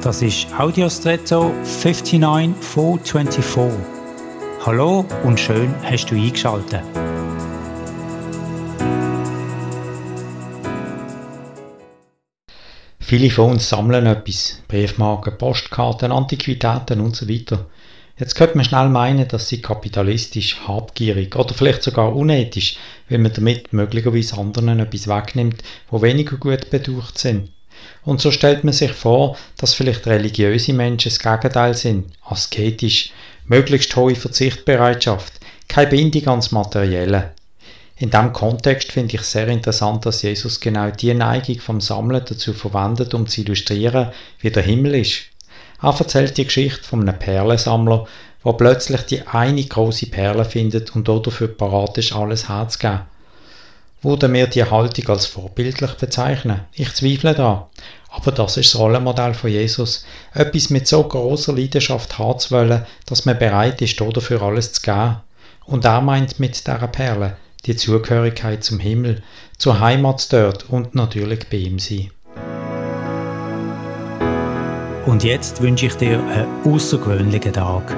Das ist Audiostretto 59424. Hallo und schön hast du eingeschaltet. Viele von uns sammeln etwas. Briefmarken, Postkarten, Antiquitäten und so weiter. Jetzt könnte man schnell meinen, dass sie kapitalistisch, habgierig oder vielleicht sogar unethisch, weil man damit möglicherweise anderen etwas wegnimmt, wo weniger gut beducht sind. Und so stellt man sich vor, dass vielleicht religiöse Menschen das Gegenteil sind, asketisch, möglichst hohe Verzichtbereitschaft, keine Bindung ans Materielle. In diesem Kontext finde ich sehr interessant, dass Jesus genau die Neigung vom Sammeln dazu verwendet, um zu illustrieren, wie der Himmel ist. Er erzählt die Geschichte von einem Perlensammler, der plötzlich die eine große Perle findet und dafür parat ist, alles herzugeben. Würde mir die Haltung als vorbildlich bezeichnen? Ich zweifle daran. Aber das ist das Rollenmodell von Jesus. Etwas mit so großer Leidenschaft haben zu wollen, dass man bereit ist, dafür alles zu geben. Und er meint mit dieser Perle die Zugehörigkeit zum Himmel, zur Heimat dort und natürlich bei ihm sein. Und jetzt wünsche ich dir einen außergewöhnlichen Tag.